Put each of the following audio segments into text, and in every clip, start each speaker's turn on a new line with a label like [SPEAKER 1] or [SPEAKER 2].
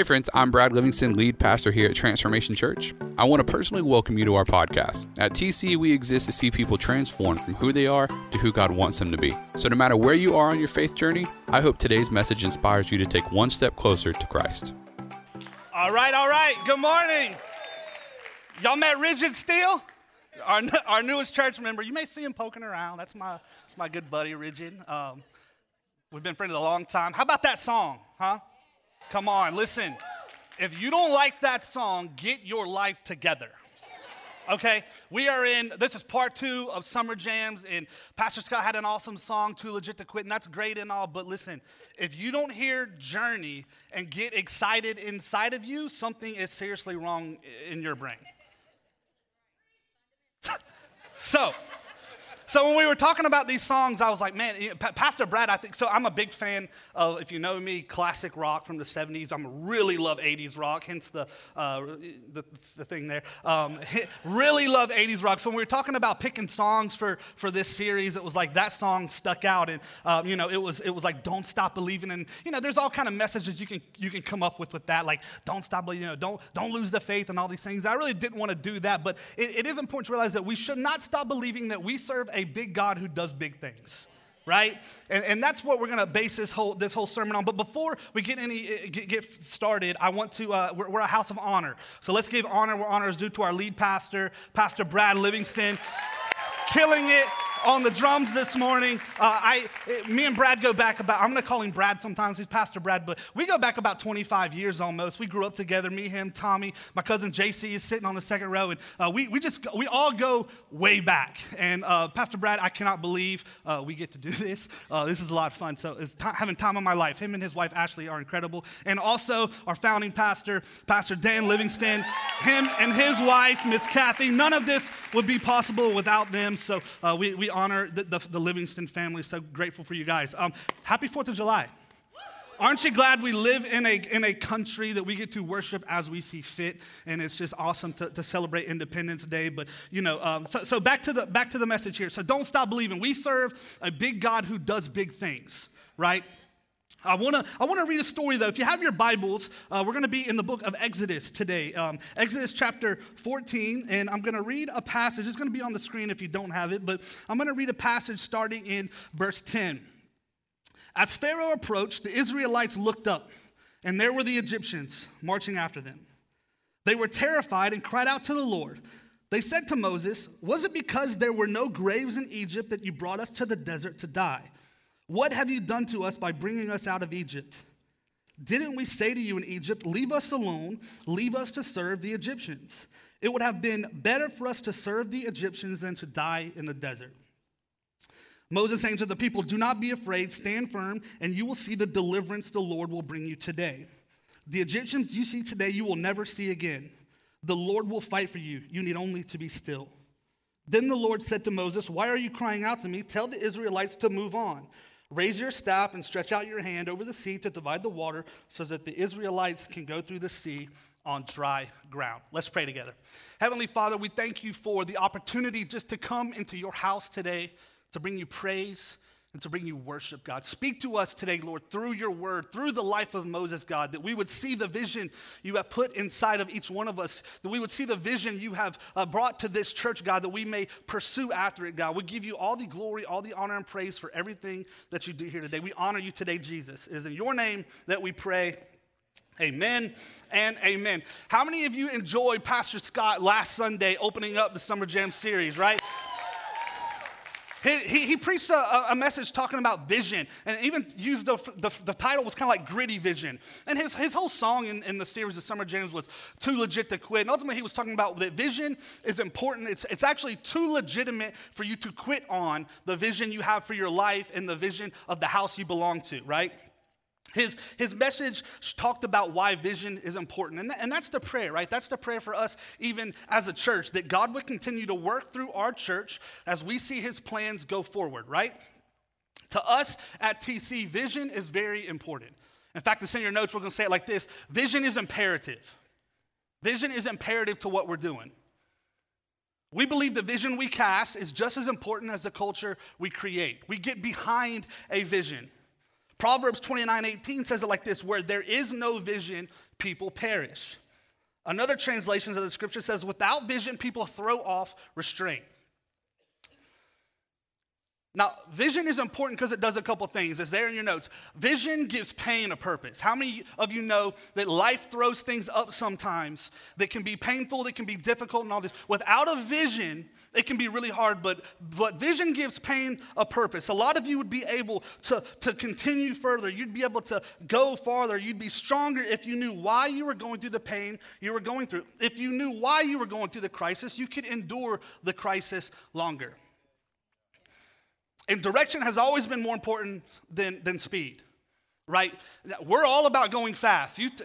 [SPEAKER 1] Hey, friends, I'm Brad Livingston, lead pastor here at Transformation Church. I want to personally welcome you to our podcast. At TC, we exist to see people transformed from who they are to who God wants them to be. So, no matter where you are on your faith journey, I hope today's message inspires you to take one step closer to Christ.
[SPEAKER 2] All right, all right. Good morning. Y'all met Rigid Steel? Our, our newest church member. You may see him poking around. That's my, that's my good buddy, Rigid. Um, we've been friends a long time. How about that song, huh? Come on, listen. If you don't like that song, get your life together. Okay, we are in, this is part two of Summer Jams, and Pastor Scott had an awesome song, Too Legit to Quit, and that's great and all, but listen, if you don't hear Journey and get excited inside of you, something is seriously wrong in your brain. so, so when we were talking about these songs, I was like, man, Pastor Brad, I think so. I'm a big fan of, if you know me, classic rock from the '70s. I'm really love '80s rock, hence the uh, the, the, thing there. Um, really love '80s rock. So when we were talking about picking songs for for this series, it was like that song stuck out, and um, you know, it was it was like "Don't Stop Believing," and you know, there's all kind of messages you can you can come up with with that, like "Don't stop, you know, don't don't lose the faith," and all these things. I really didn't want to do that, but it, it is important to realize that we should not stop believing that we serve a a big God who does big things right? And, and that's what we're going to base this whole, this whole sermon on. But before we get any get, get started, I want to, uh, we're, we're, a house of honor. So let's give honor where honor is due to our lead pastor, Pastor Brad Livingston, killing it on the drums this morning. Uh, I, me and Brad go back about, I'm going to call him Brad sometimes. He's Pastor Brad, but we go back about 25 years almost. We grew up together, me, him, Tommy. My cousin JC is sitting on the second row. And uh, we, we just, we all go way back. And uh, Pastor Brad, I cannot believe uh, we get to do this. Uh, this is a lot of fun. So it's t- having time of my life. Him and his wife, Ashley, are incredible. And also our founding pastor, Pastor Dan Livingston, him and his wife, Miss Kathy. None of this would be possible without them. So uh, we, honor the, the, the, Livingston family. So grateful for you guys. Um, happy 4th of July. Aren't you glad we live in a, in a country that we get to worship as we see fit? And it's just awesome to, to celebrate Independence Day. But, you know, um, so, so back, to the, back to the message here. So don't stop believing. We serve a big God who does big things, right? I want to I wanna read a story, though. If you have your Bibles, uh, we're going to be in the book of Exodus today. Um, Exodus chapter 14, and I'm going to read a passage. It's going to be on the screen if you don't have it, but I'm going to read a passage starting in verse 10. As Pharaoh approached, the Israelites looked up, and there were the Egyptians marching after them. They were terrified and cried out to the Lord. They said to Moses, Was it because there were no graves in Egypt that you brought us to the desert to die? What have you done to us by bringing us out of Egypt? Didn't we say to you in Egypt, Leave us alone, leave us to serve the Egyptians? It would have been better for us to serve the Egyptians than to die in the desert. Moses saying to the people, Do not be afraid, stand firm, and you will see the deliverance the Lord will bring you today. The Egyptians you see today, you will never see again. The Lord will fight for you. You need only to be still. Then the Lord said to Moses, Why are you crying out to me? Tell the Israelites to move on. Raise your staff and stretch out your hand over the sea to divide the water so that the Israelites can go through the sea on dry ground. Let's pray together. Heavenly Father, we thank you for the opportunity just to come into your house today to bring you praise and to bring you worship, God. Speak to us today, Lord, through your word, through the life of Moses, God, that we would see the vision you have put inside of each one of us, that we would see the vision you have uh, brought to this church, God, that we may pursue after it, God. We give you all the glory, all the honor, and praise for everything that you do here today. We honor you today, Jesus. It is in your name that we pray. Amen and amen. How many of you enjoyed Pastor Scott last Sunday opening up the Summer Jam series, right? He, he, he preached a, a, message talking about vision and even used the, the, the title was kind of like gritty vision. And his, his whole song in, in the series of Summer Jams was too legit to quit. And ultimately, he was talking about that vision is important. It's, it's actually too legitimate for you to quit on the vision you have for your life and the vision of the house you belong to, right? His, his message talked about why vision is important. And, th- and that's the prayer, right? That's the prayer for us, even as a church, that God would continue to work through our church as we see his plans go forward, right? To us at TC, vision is very important. In fact, to in your notes, we're going to say it like this Vision is imperative. Vision is imperative to what we're doing. We believe the vision we cast is just as important as the culture we create. We get behind a vision. Proverbs 29 18 says it like this where there is no vision, people perish. Another translation of the scripture says, without vision, people throw off restraint. Now, vision is important because it does a couple things. It's there in your notes. Vision gives pain a purpose. How many of you know that life throws things up sometimes that can be painful, that can be difficult, and all this? Without a vision, it can be really hard, but, but vision gives pain a purpose. A lot of you would be able to, to continue further. You'd be able to go farther. You'd be stronger if you knew why you were going through the pain you were going through. If you knew why you were going through the crisis, you could endure the crisis longer. And direction has always been more important than, than speed, right? We're all about going fast. You t-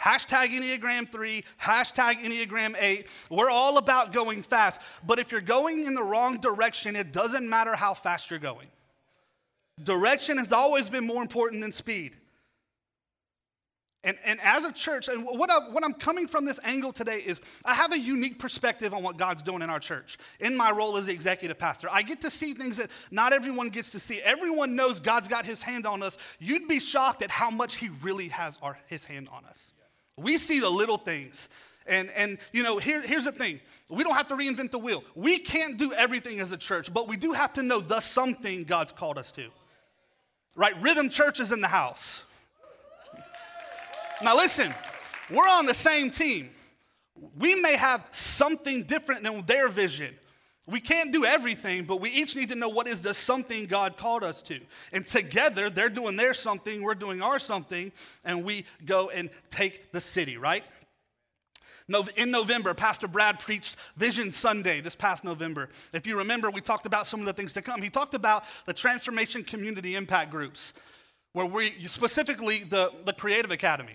[SPEAKER 2] hashtag Enneagram 3, hashtag Enneagram 8. We're all about going fast. But if you're going in the wrong direction, it doesn't matter how fast you're going. Direction has always been more important than speed. And, and as a church, and what, I, what I'm coming from this angle today is I have a unique perspective on what God's doing in our church. In my role as the executive pastor, I get to see things that not everyone gets to see. Everyone knows God's got his hand on us. You'd be shocked at how much he really has our, his hand on us. We see the little things. And, and you know, here, here's the thing we don't have to reinvent the wheel. We can't do everything as a church, but we do have to know the something God's called us to. Right? Rhythm Church is in the house. Now, listen, we're on the same team. We may have something different than their vision. We can't do everything, but we each need to know what is the something God called us to. And together, they're doing their something, we're doing our something, and we go and take the city, right? In November, Pastor Brad preached Vision Sunday this past November. If you remember, we talked about some of the things to come. He talked about the Transformation Community Impact Groups, where we specifically the, the Creative Academy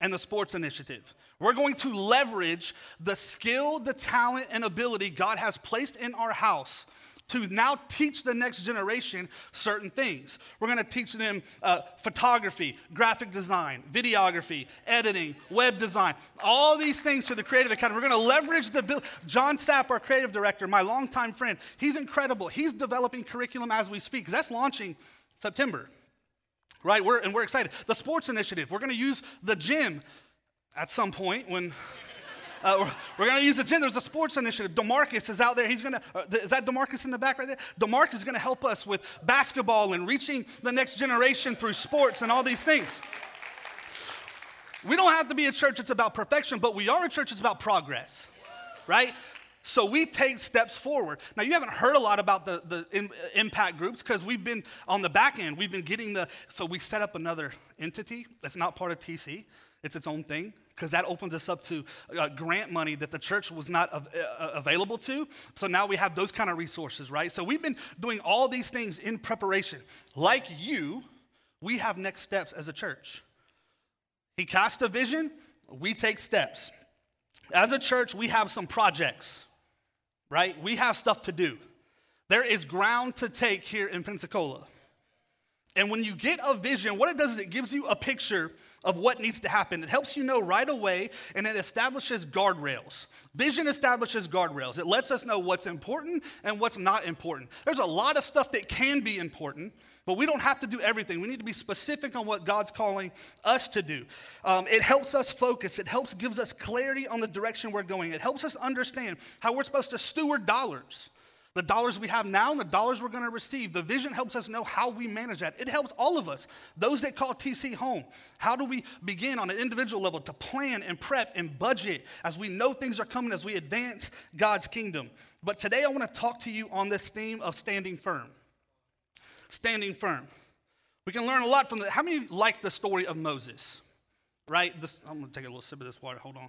[SPEAKER 2] and the sports initiative. We're going to leverage the skill, the talent, and ability God has placed in our house to now teach the next generation certain things. We're going to teach them uh, photography, graphic design, videography, editing, web design, all these things to the Creative Academy. We're going to leverage the John Sapp, our creative director, my longtime friend. He's incredible. He's developing curriculum as we speak that's launching September right? We're, and we're excited. The sports initiative, we're going to use the gym at some point when. Uh, we're, we're going to use the gym. There's a sports initiative. Demarcus is out there. He's going to, uh, is that Demarcus in the back right there? Demarcus is going to help us with basketball and reaching the next generation through sports and all these things. We don't have to be a church that's about perfection, but we are a church that's about progress, right? So we take steps forward. Now, you haven't heard a lot about the, the in, impact groups because we've been on the back end. We've been getting the, so we set up another entity that's not part of TC, it's its own thing because that opens us up to uh, grant money that the church was not av- uh, available to. So now we have those kind of resources, right? So we've been doing all these things in preparation. Like you, we have next steps as a church. He cast a vision, we take steps. As a church, we have some projects right? We have stuff to do. There is ground to take here in Pensacola. And when you get a vision, what it does is it gives you a picture of what needs to happen. It helps you know right away and it establishes guardrails. Vision establishes guardrails. It lets us know what's important and what's not important. There's a lot of stuff that can be important, but we don't have to do everything. We need to be specific on what God's calling us to do. Um, it helps us focus, it helps gives us clarity on the direction we're going. It helps us understand how we're supposed to steward dollars the dollars we have now and the dollars we're going to receive. The vision helps us know how we manage that. It helps all of us, those that call TC home. How do we begin on an individual level to plan and prep and budget as we know things are coming as we advance God's kingdom? But today I want to talk to you on this theme of standing firm. Standing firm. We can learn a lot from the. How many like the story of Moses? Right? This, I'm going to take a little sip of this water. Hold on.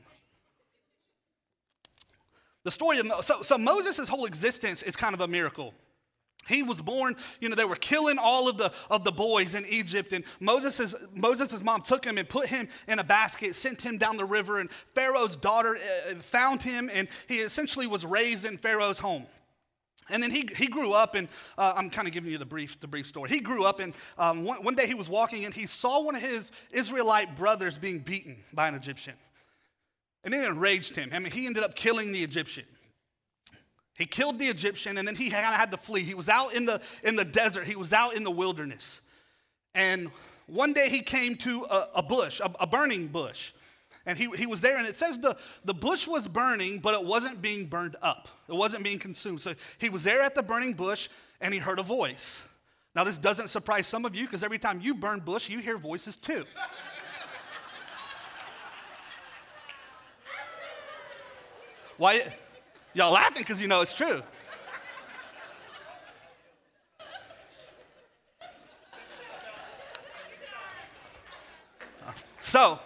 [SPEAKER 2] The story of so, so Moses' whole existence is kind of a miracle. He was born, you know, they were killing all of the, of the boys in Egypt. And Moses' Moses's mom took him and put him in a basket, sent him down the river. And Pharaoh's daughter uh, found him, and he essentially was raised in Pharaoh's home. And then he, he grew up, and uh, I'm kind of giving you the brief, the brief story. He grew up, and um, one, one day he was walking, and he saw one of his Israelite brothers being beaten by an Egyptian. And it enraged him. I mean, he ended up killing the Egyptian. He killed the Egyptian and then he kind of had to flee. He was out in the, in the desert, he was out in the wilderness. And one day he came to a, a bush, a, a burning bush. And he, he was there, and it says the, the bush was burning, but it wasn't being burned up. It wasn't being consumed. So he was there at the burning bush, and he heard a voice. Now, this doesn't surprise some of you because every time you burn bush, you hear voices too. Why? Y'all laughing because you know it's true. So,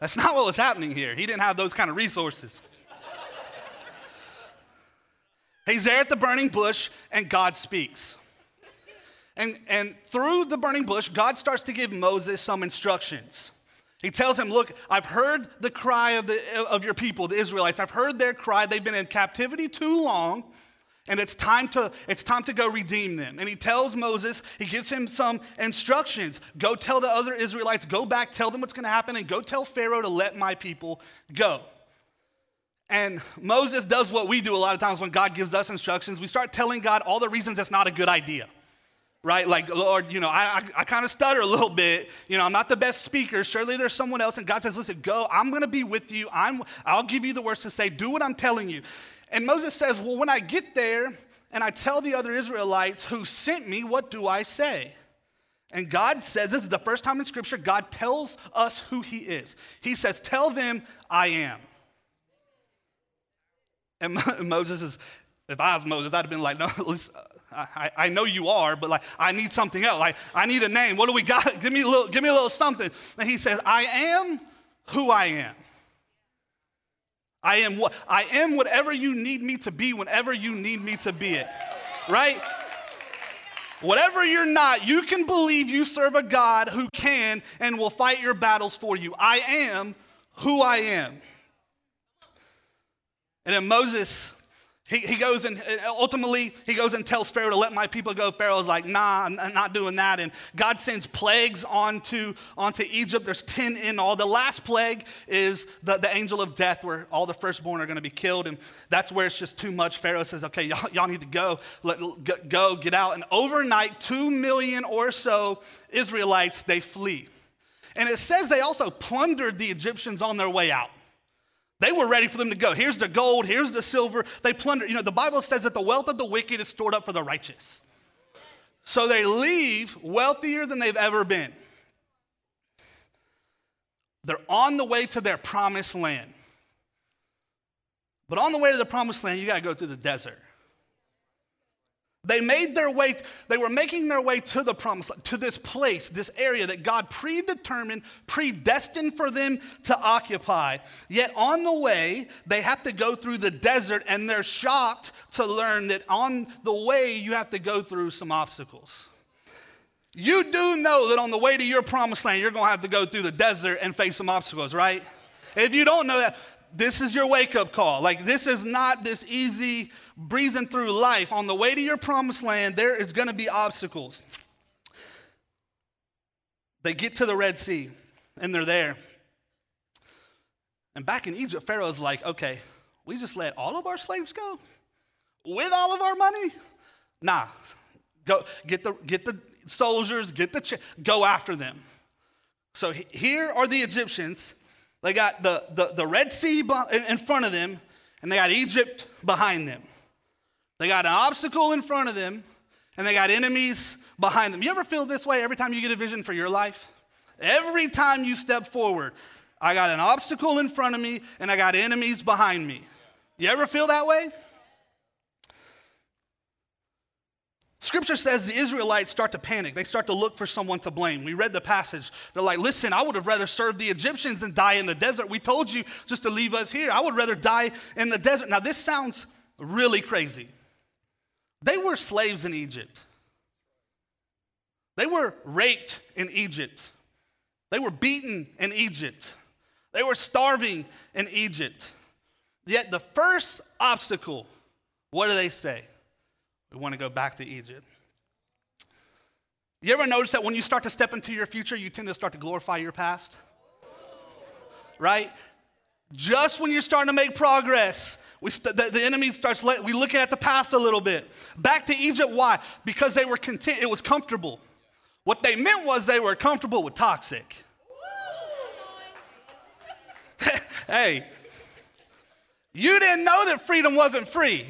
[SPEAKER 2] that's not what was happening here. He didn't have those kind of resources. He's there at the burning bush, and God speaks. And, and through the burning bush, God starts to give Moses some instructions. He tells him, Look, I've heard the cry of, the, of your people, the Israelites. I've heard their cry. They've been in captivity too long and it's time to it's time to go redeem them. And he tells moses he gives him some instructions. Go tell the other israelites go back tell them what's going to happen and go tell pharaoh to let my people go. And moses does what we do a lot of times when god gives us instructions. We start telling god all the reasons it's not a good idea right? Like lord you know i, I, I kind of stutter a little bit. You know i'm not the best speaker. Surely there's someone else. And god says listen go. I'm going to be with you. I'm, i'll give you the words to say. Do what i'm telling you. And Moses says, Well, when I get there and I tell the other Israelites who sent me, what do I say? And God says, This is the first time in Scripture God tells us who He is. He says, Tell them I am. And Moses is, if I was Moses, I'd have been like, No, I, I know you are, but like I need something else. Like I need a name. What do we got? Give me a little, give me a little something. And he says, I am who I am. I am what I am whatever you need me to be whenever you need me to be it. Right? Whatever you're not, you can believe you serve a God who can and will fight your battles for you. I am who I am. And then Moses he, he goes and ultimately he goes and tells Pharaoh to let my people go. Pharaoh's like, nah, I'm not doing that. And God sends plagues onto, onto Egypt. There's 10 in all. The last plague is the, the angel of death, where all the firstborn are going to be killed. And that's where it's just too much. Pharaoh says, okay, y'all, y'all need to go. Let, go, get out. And overnight, two million or so Israelites, they flee. And it says they also plundered the Egyptians on their way out. They were ready for them to go. Here's the gold, here's the silver. They plunder. You know, the Bible says that the wealth of the wicked is stored up for the righteous. So they leave wealthier than they've ever been. They're on the way to their promised land. But on the way to the promised land, you got to go through the desert. They made their way, they were making their way to the promise, to this place, this area that God predetermined, predestined for them to occupy. Yet on the way, they have to go through the desert, and they're shocked to learn that on the way, you have to go through some obstacles. You do know that on the way to your promised land, you're gonna have to go through the desert and face some obstacles, right? If you don't know that, this is your wake up call. Like, this is not this easy breezing through life. On the way to your promised land, there is going to be obstacles. They get to the Red Sea and they're there. And back in Egypt, Pharaoh's like, okay, we just let all of our slaves go with all of our money? Nah, go get the, get the soldiers, get the, ch- go after them. So here are the Egyptians they got the, the, the Red Sea in front of them, and they got Egypt behind them. They got an obstacle in front of them, and they got enemies behind them. You ever feel this way every time you get a vision for your life? Every time you step forward, I got an obstacle in front of me, and I got enemies behind me. You ever feel that way? Scripture says the Israelites start to panic. They start to look for someone to blame. We read the passage. They're like, listen, I would have rather served the Egyptians than die in the desert. We told you just to leave us here. I would rather die in the desert. Now, this sounds really crazy. They were slaves in Egypt, they were raped in Egypt, they were beaten in Egypt, they were starving in Egypt. Yet, the first obstacle, what do they say? We want to go back to Egypt. You ever notice that when you start to step into your future, you tend to start to glorify your past? Right? Just when you're starting to make progress, we st- the, the, enemy starts, let, we look at the past a little bit. Back to Egypt, why? Because they were content, it was comfortable. What they meant was they were comfortable with toxic. hey, you didn't know that freedom wasn't free.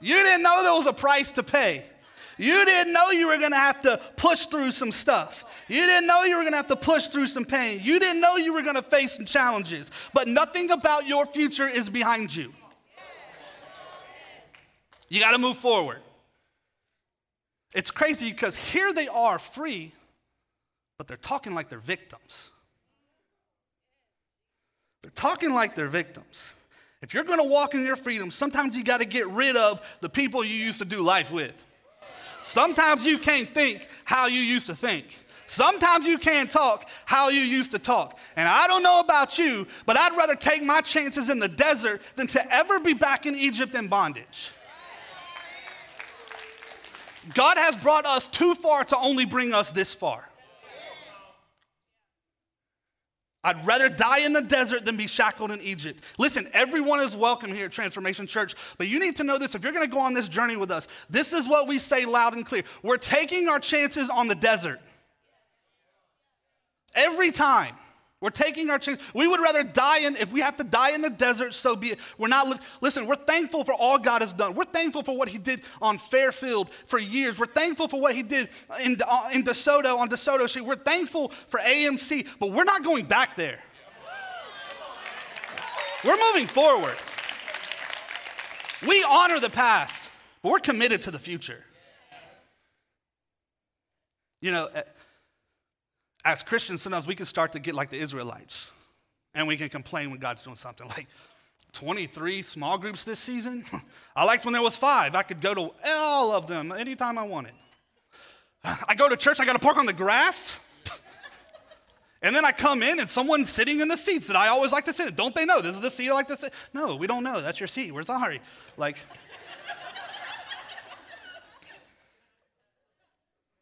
[SPEAKER 2] You didn't know there was a price to pay. You didn't know you were gonna have to push through some stuff. You didn't know you were gonna have to push through some pain. You didn't know you were gonna face some challenges. But nothing about your future is behind you. You gotta move forward. It's crazy because here they are free, but they're talking like they're victims. They're talking like they're victims. If you're gonna walk in your freedom, sometimes you gotta get rid of the people you used to do life with. Sometimes you can't think how you used to think. Sometimes you can't talk how you used to talk. And I don't know about you, but I'd rather take my chances in the desert than to ever be back in Egypt in bondage. God has brought us too far to only bring us this far. I'd rather die in the desert than be shackled in Egypt. Listen, everyone is welcome here at Transformation Church, but you need to know this. If you're going to go on this journey with us, this is what we say loud and clear. We're taking our chances on the desert. Every time. We're taking our chance. We would rather die in, if we have to die in the desert, so be it. We're not, listen, we're thankful for all God has done. We're thankful for what He did on Fairfield for years. We're thankful for what He did in, in DeSoto, on DeSoto Street. We're thankful for AMC, but we're not going back there. We're moving forward. We honor the past, but we're committed to the future. You know, as Christians, sometimes we can start to get like the Israelites and we can complain when God's doing something like 23 small groups this season. I liked when there was five. I could go to all of them anytime I wanted. I go to church, I got to park on the grass. And then I come in and someone's sitting in the seats that I always like to sit in. Don't they know this is the seat I like to sit? No, we don't know. That's your seat. We're sorry. Like,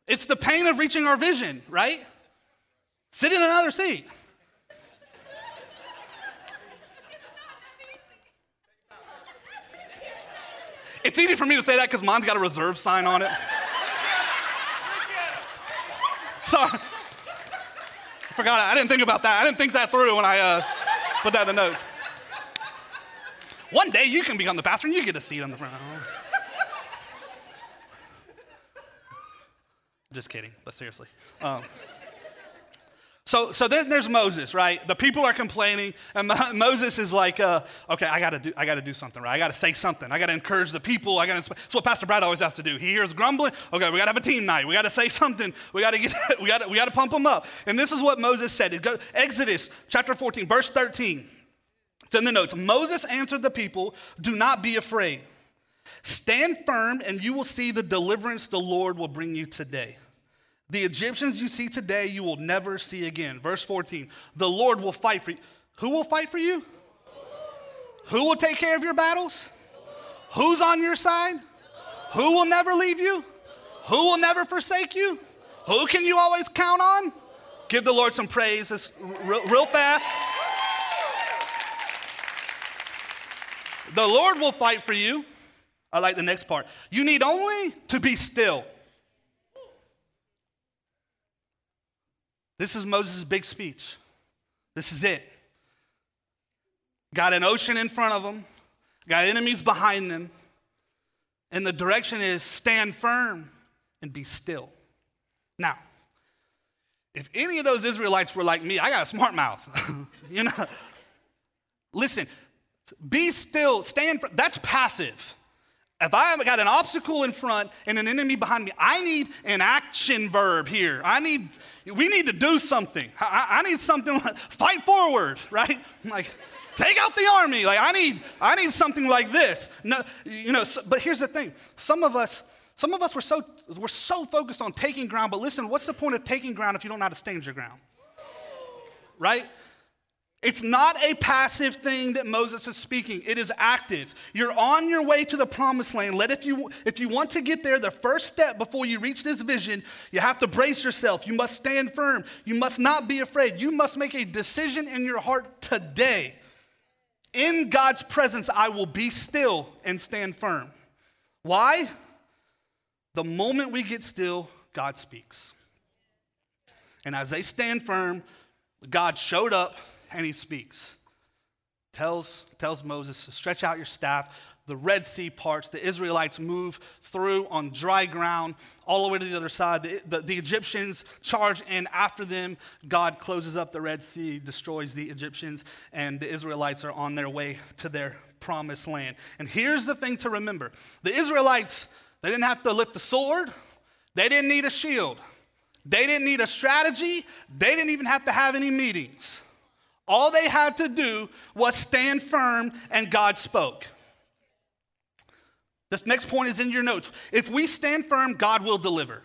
[SPEAKER 2] it's the pain of reaching our vision, right? Sit in another seat. It's easy for me to say that because mine's got a reserve sign on it. Sorry. I forgot. I didn't think about that. I didn't think that through when I uh, put that in the notes. One day you can become the pastor and you get a seat on the front. Just kidding, but seriously. Um, so, so then there's Moses, right? The people are complaining, and Moses is like, uh, okay, I gotta, do, I gotta do something, right? I gotta say something. I gotta encourage the people. I gotta, that's what Pastor Brad always has to do. He hears grumbling. Okay, we gotta have a team night. We gotta say something. We gotta get, we gotta, we gotta pump them up. And this is what Moses said. Go, Exodus chapter 14, verse 13. It's in the notes. Moses answered the people, do not be afraid. Stand firm, and you will see the deliverance the Lord will bring you today. The Egyptians you see today, you will never see again. Verse 14 The Lord will fight for you. Who will fight for you? Who will take care of your battles? Who's on your side? Who will never leave you? Who will never forsake you? Who can you always count on? Give the Lord some praise real, real fast. The Lord will fight for you. I like the next part. You need only to be still. This is Moses' big speech. This is it. Got an ocean in front of them, got enemies behind them, and the direction is stand firm and be still. Now, if any of those Israelites were like me, I got a smart mouth. you know, listen, be still, stand, for, that's passive. If I got an obstacle in front and an enemy behind me, I need an action verb here. I need, we need to do something. I, I need something like fight forward, right? Like, take out the army. Like, I need, I need something like this. No, you know, so, but here's the thing. Some of us, some of us were so, we're so focused on taking ground, but listen, what's the point of taking ground if you don't know how to stand your ground? Right? It's not a passive thing that Moses is speaking. It is active. You're on your way to the promised land. Let if you if you want to get there, the first step before you reach this vision, you have to brace yourself. You must stand firm. You must not be afraid. You must make a decision in your heart today. In God's presence, I will be still and stand firm. Why? The moment we get still, God speaks. And as they stand firm, God showed up and he speaks. Tells, tells Moses stretch out your staff. The Red Sea parts. The Israelites move through on dry ground all the way to the other side. The, the, the Egyptians charge in after them. God closes up the Red Sea, destroys the Egyptians, and the Israelites are on their way to their promised land. And here's the thing to remember the Israelites, they didn't have to lift a sword, they didn't need a shield. They didn't need a strategy. They didn't even have to have any meetings. All they had to do was stand firm, and God spoke. This next point is in your notes. If we stand firm, God will deliver.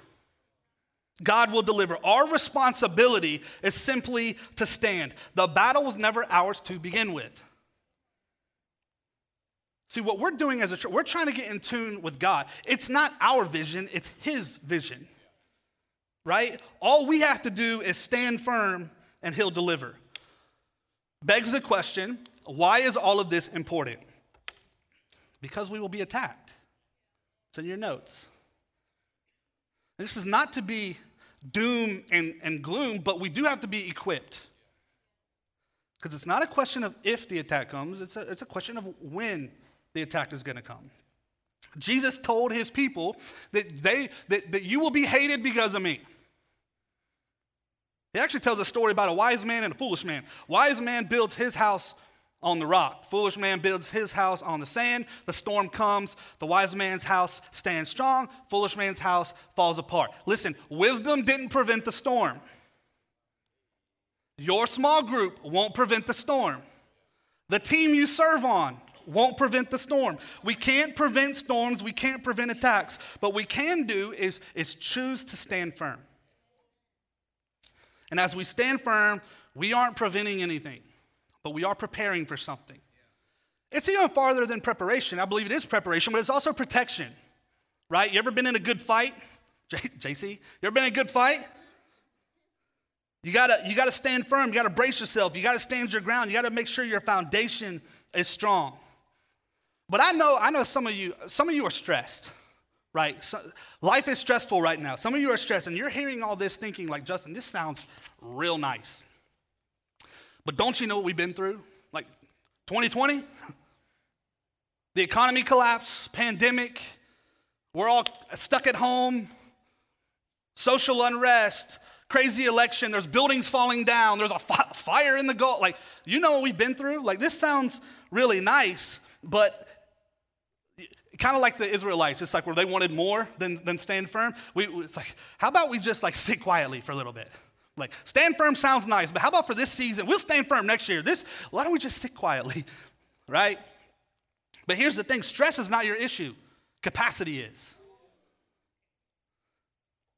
[SPEAKER 2] God will deliver. Our responsibility is simply to stand. The battle was never ours to begin with. See, what we're doing as a church, we're trying to get in tune with God. It's not our vision, it's His vision right? All we have to do is stand firm and he'll deliver. Begs the question why is all of this important? Because we will be attacked. It's in your notes. This is not to be doom and, and gloom, but we do have to be equipped. Because it's not a question of if the attack comes, it's a, it's a question of when the attack is going to come. Jesus told his people that, they, that, that you will be hated because of me. He actually tells a story about a wise man and a foolish man. Wise man builds his house on the rock. Foolish man builds his house on the sand. The storm comes. The wise man's house stands strong. Foolish man's house falls apart. Listen, wisdom didn't prevent the storm. Your small group won't prevent the storm. The team you serve on won't prevent the storm. We can't prevent storms, we can't prevent attacks. But we can do is, is choose to stand firm. And as we stand firm, we aren't preventing anything, but we are preparing for something. It's even farther than preparation. I believe it is preparation, but it's also protection, right? You ever been in a good fight? J- JC, you ever been in a good fight? You gotta, you gotta stand firm. You gotta brace yourself. You gotta stand your ground. You gotta make sure your foundation is strong. But I know, I know some of you, some of you are stressed right? So, life is stressful right now. Some of you are stressed, and you're hearing all this thinking, like, Justin, this sounds real nice. But don't you know what we've been through? Like 2020, the economy collapse, pandemic, we're all stuck at home, social unrest, crazy election, there's buildings falling down, there's a fi- fire in the Gulf. Like, you know what we've been through? Like, this sounds really nice, but kind of like the Israelites. It's like where they wanted more than, than stand firm. We, it's like, how about we just like sit quietly for a little bit? Like, stand firm sounds nice, but how about for this season? We'll stand firm next year. This, why don't we just sit quietly, right? But here's the thing stress is not your issue, capacity is.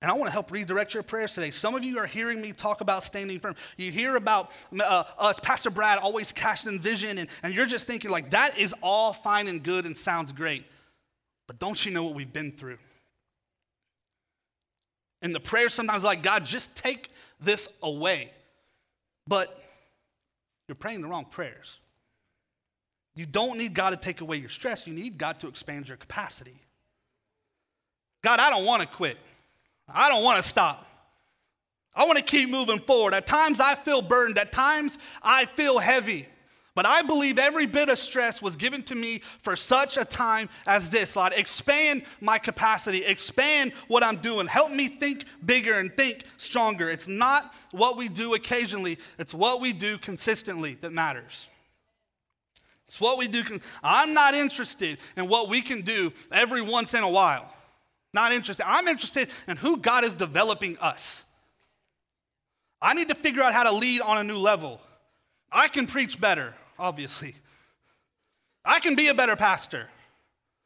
[SPEAKER 2] And I want to help redirect your prayers today. Some of you are hearing me talk about standing firm. You hear about uh, us, Pastor Brad, always casting vision, and, and you're just thinking, like, that is all fine and good and sounds great. But don't you know what we've been through? And the prayer sometimes like, God, just take this away. But you're praying the wrong prayers. You don't need God to take away your stress, you need God to expand your capacity. God, I don't want to quit. I don't want to stop. I want to keep moving forward. At times I feel burdened, at times I feel heavy. But I believe every bit of stress was given to me for such a time as this, Lord. Expand my capacity, expand what I'm doing. Help me think bigger and think stronger. It's not what we do occasionally, it's what we do consistently that matters. It's what we do. I'm not interested in what we can do every once in a while. Not interested. I'm interested in who God is developing us. I need to figure out how to lead on a new level. I can preach better obviously. I can be a better pastor.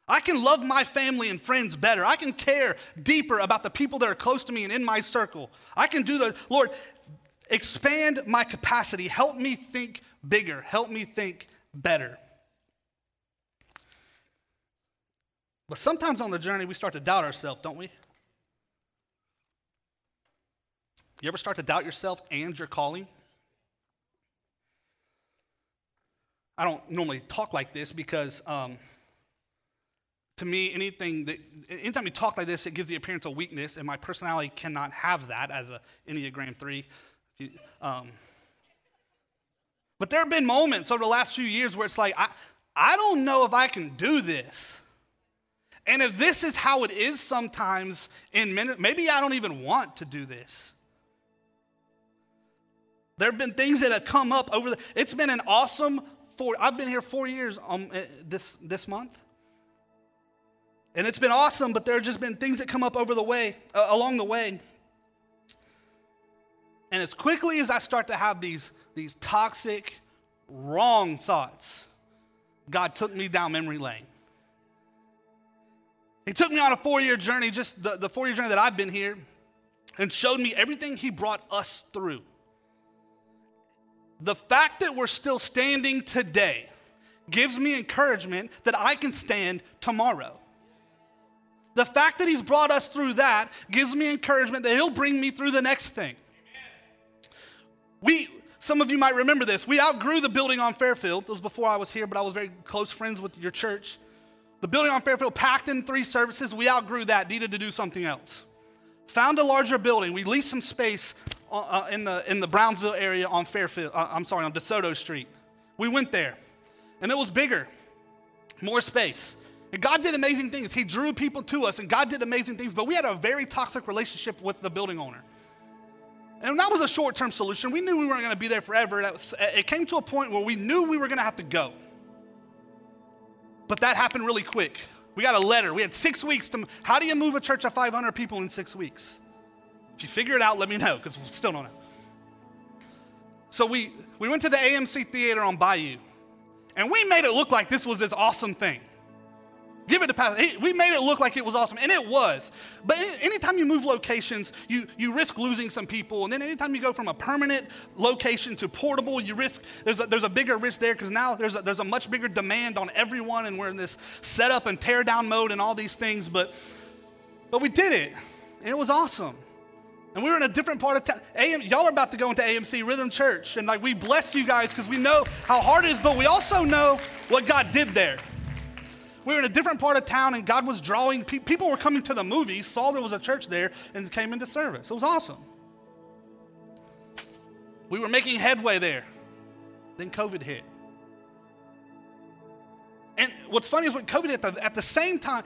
[SPEAKER 2] I can love my family and friends better. I can care deeper about the people that are close to me and in my circle. I can do the, Lord, expand my capacity. Help me think bigger. Help me think better. But sometimes on the journey, we start to doubt ourselves, don't we? You ever start to doubt yourself and your calling? I don't normally talk like this because um, to me, anything that, anytime you talk like this, it gives the appearance of weakness, and my personality cannot have that as a Enneagram 3. You, um, but there have been moments over the last few years where it's like, I, I don't know if I can do this. And if this is how it is sometimes in minutes, maybe I don't even want to do this. There have been things that have come up over the, it's been an awesome four, I've been here four years um, eh, this, this month. And it's been awesome, but there have just been things that come up over the way, uh, along the way. And as quickly as I start to have these, these toxic, wrong thoughts, God took me down memory lane. He took me on a four year journey, just the, the four year journey that I've been here, and showed me everything He brought us through. The fact that we're still standing today gives me encouragement that I can stand tomorrow. The fact that He's brought us through that gives me encouragement that He'll bring me through the next thing. We, some of you might remember this. We outgrew the building on Fairfield. It was before I was here, but I was very close friends with your church. The building on Fairfield, packed in three services, we outgrew that, needed to do something else. Found a larger building. We leased some space uh, uh, in, the, in the Brownsville area on Fairfield, uh, I'm sorry, on DeSoto Street. We went there, and it was bigger, more space. And God did amazing things. He drew people to us, and God did amazing things, but we had a very toxic relationship with the building owner. And that was a short term solution. We knew we weren't going to be there forever. Was, it came to a point where we knew we were going to have to go. But that happened really quick. We got a letter. We had six weeks to. How do you move a church of 500 people in six weeks? If you figure it out, let me know because we still don't know. So we, we went to the AMC Theater on Bayou, and we made it look like this was this awesome thing. Give it to Pastor. We made it look like it was awesome, and it was. But anytime you move locations, you, you risk losing some people. And then anytime you go from a permanent location to portable, you risk, there's a, there's a bigger risk there because now there's a, there's a much bigger demand on everyone, and we're in this setup and tear down mode and all these things. But, but we did it, and it was awesome. And we were in a different part of town. AM, y'all are about to go into AMC Rhythm Church, and like we bless you guys because we know how hard it is, but we also know what God did there we were in a different part of town and God was drawing, pe- people were coming to the movies, saw there was a church there, and came into service. It was awesome. We were making headway there. Then COVID hit. And what's funny is when COVID hit, at the same time,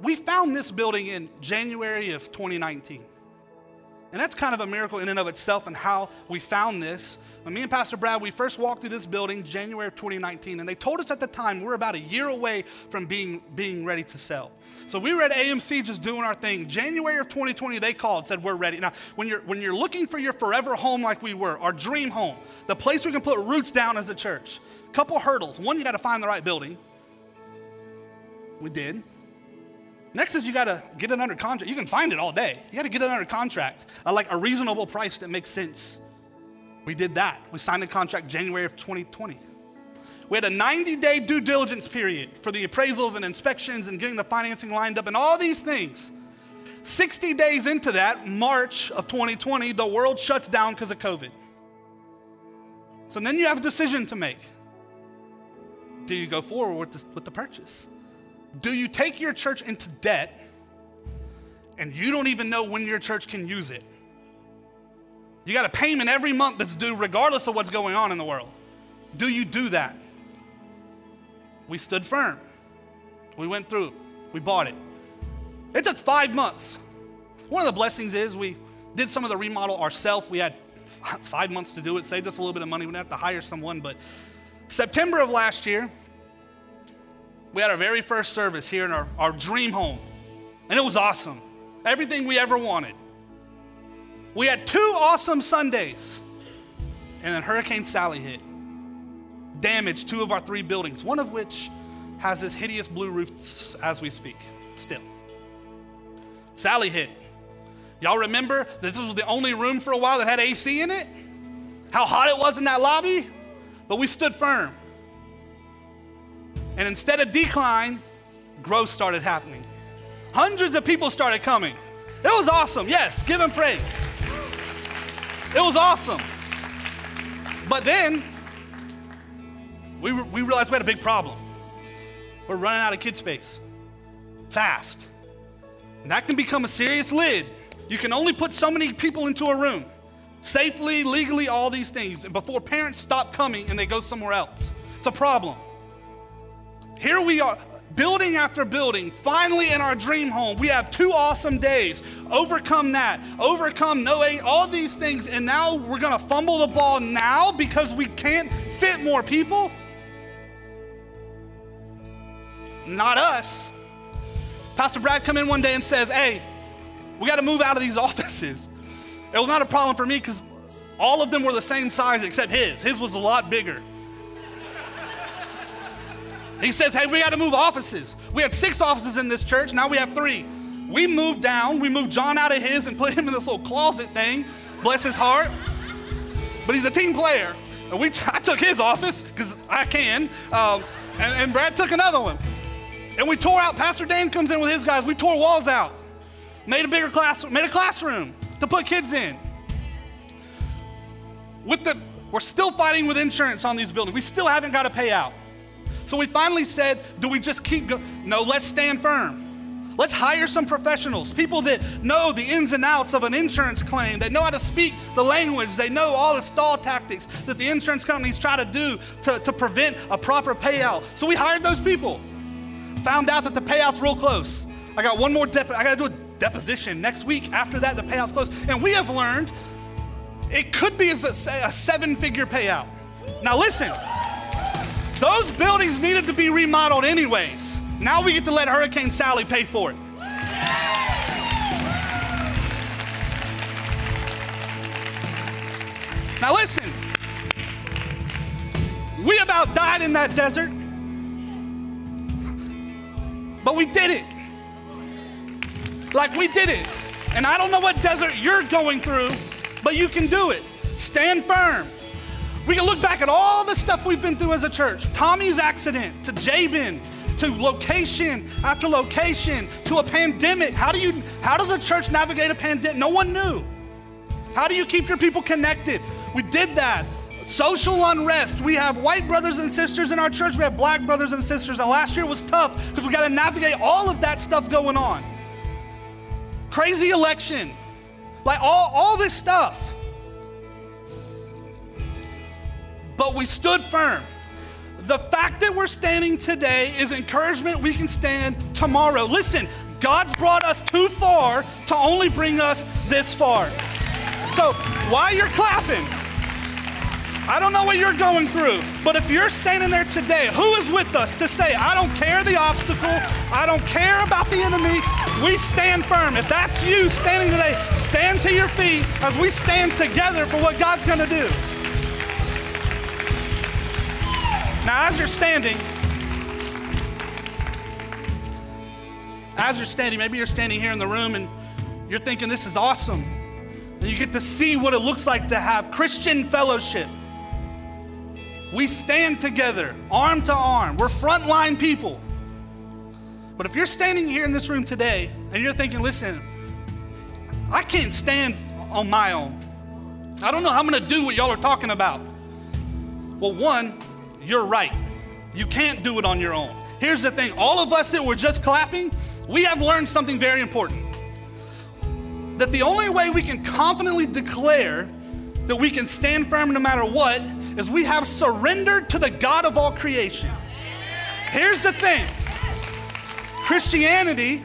[SPEAKER 2] we found this building in January of 2019. And that's kind of a miracle in and of itself and how we found this. When me and Pastor Brad, we first walked through this building January of 2019, and they told us at the time we're about a year away from being, being ready to sell. So we were at AMC just doing our thing. January of 2020, they called, said we're ready. Now, when you're when you're looking for your forever home like we were, our dream home, the place we can put roots down as a church, couple hurdles. One, you got to find the right building. We did. Next is you got to get it under contract. You can find it all day. You got to get it under contract, at like a reasonable price that makes sense. We did that. We signed a contract January of 2020. We had a 90 day due diligence period for the appraisals and inspections and getting the financing lined up and all these things. 60 days into that, March of 2020, the world shuts down because of COVID. So then you have a decision to make. Do you go forward with, with the purchase? Do you take your church into debt and you don't even know when your church can use it? You got a payment every month that's due, regardless of what's going on in the world. Do you do that? We stood firm. We went through, we bought it. It took five months. One of the blessings is we did some of the remodel ourselves. We had five months to do it, saved us a little bit of money. We didn't have to hire someone. But September of last year, we had our very first service here in our, our dream home. And it was awesome. Everything we ever wanted. We had two awesome Sundays, and then Hurricane Sally hit. Damaged two of our three buildings, one of which has this hideous blue roof as we speak, still. Sally hit. Y'all remember that this was the only room for a while that had AC in it? How hot it was in that lobby? But we stood firm. And instead of decline, growth started happening. Hundreds of people started coming. It was awesome. Yes, give him praise. It was awesome. But then we, we realized we had a big problem. We're running out of kid space. fast. And that can become a serious lid. You can only put so many people into a room safely, legally, all these things And before parents stop coming and they go somewhere else. It's a problem. Here we are, building after building, finally in our dream home. We have two awesome days. Overcome that, overcome no eight, all these things, and now we're gonna fumble the ball now because we can't fit more people. Not us. Pastor Brad come in one day and says, "Hey, we got to move out of these offices." It was not a problem for me because all of them were the same size except his. His was a lot bigger. He says, Hey, we got to move offices. We had six offices in this church, now we have three. We moved down, we moved John out of his and put him in this little closet thing. Bless his heart. But he's a team player. And we, I took his office because I can, um, and, and Brad took another one. And we tore out, Pastor Dan comes in with his guys, we tore walls out, made a bigger class, made a classroom to put kids in. With the, we're still fighting with insurance on these buildings. We still haven't got a payout. So we finally said, do we just keep going? No, let's stand firm. Let's hire some professionals, people that know the ins and outs of an insurance claim, They know how to speak the language, they know all the stall tactics that the insurance companies try to do to, to prevent a proper payout. So we hired those people. Found out that the payout's real close. I got one more, dep- I got to do a deposition next week. After that, the payout's close. And we have learned it could be a, a seven figure payout. Now, listen. Those buildings needed to be remodeled anyways. Now we get to let Hurricane Sally pay for it. Now listen, we about died in that desert, but we did it. Like we did it. And I don't know what desert you're going through, but you can do it. Stand firm. We can look back at all the stuff we've been through as a church Tommy's accident, to Jabin, to location after location, to a pandemic. How, do you, how does a church navigate a pandemic? No one knew. How do you keep your people connected? We did that. Social unrest. We have white brothers and sisters in our church. We have black brothers and sisters. And last year was tough because we got to navigate all of that stuff going on. Crazy election. Like all, all this stuff. But we stood firm. The fact that we're standing today is encouragement we can stand tomorrow. Listen, God's brought us too far to only bring us this far. So while you're clapping, I don't know what you're going through, but if you're standing there today, who is with us to say, I don't care the obstacle, I don't care about the enemy, we stand firm. If that's you standing today, stand to your feet as we stand together for what God's gonna do. Now, as you're standing, as you're standing, maybe you're standing here in the room and you're thinking, this is awesome. And you get to see what it looks like to have Christian fellowship. We stand together, arm to arm. We're frontline people. But if you're standing here in this room today and you're thinking, listen, I can't stand on my own. I don't know how I'm going to do what y'all are talking about. Well, one, you're right. You can't do it on your own. Here's the thing all of us that were just clapping, we have learned something very important. That the only way we can confidently declare that we can stand firm no matter what is we have surrendered to the God of all creation. Here's the thing Christianity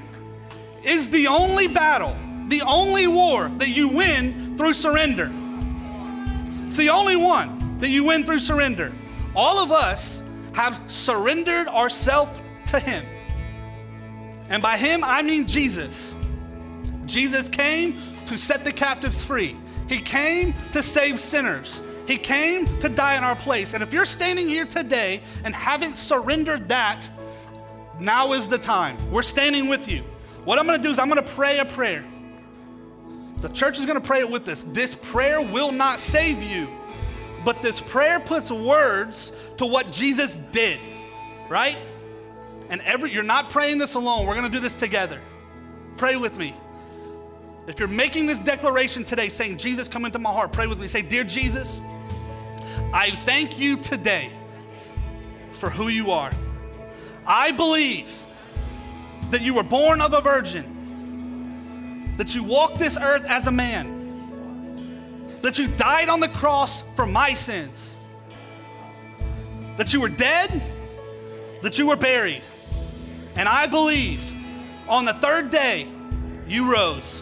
[SPEAKER 2] is the only battle, the only war that you win through surrender. It's the only one that you win through surrender all of us have surrendered ourselves to Him. And by Him, I mean Jesus. Jesus came to set the captives free, He came to save sinners. He came to die in our place. And if you're standing here today and haven't surrendered that, now is the time. We're standing with you. What I'm gonna do is I'm gonna pray a prayer. The church is gonna pray it with us. This prayer will not save you, but this prayer puts words to what Jesus did, right? And every you're not praying this alone. We're going to do this together. Pray with me. If you're making this declaration today saying, Jesus, come into my heart, pray with me. Say, Dear Jesus, I thank you today for who you are. I believe that you were born of a virgin, that you walked this earth as a man, that you died on the cross for my sins, that you were dead, that you were buried, and I believe on the third day you rose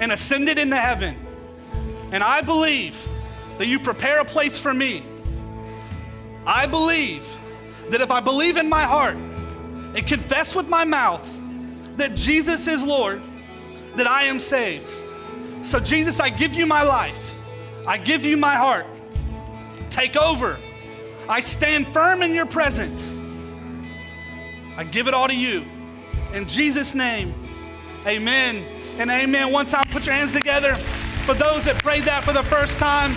[SPEAKER 2] and ascended into heaven. And I believe that you prepare a place for me. I believe that if I believe in my heart and confess with my mouth that Jesus is Lord, that I am saved. So, Jesus, I give you my life. I give you my heart. Take over. I stand firm in your presence. I give it all to you. In Jesus' name, amen and amen. One time, put your hands together for those that prayed that for the first time.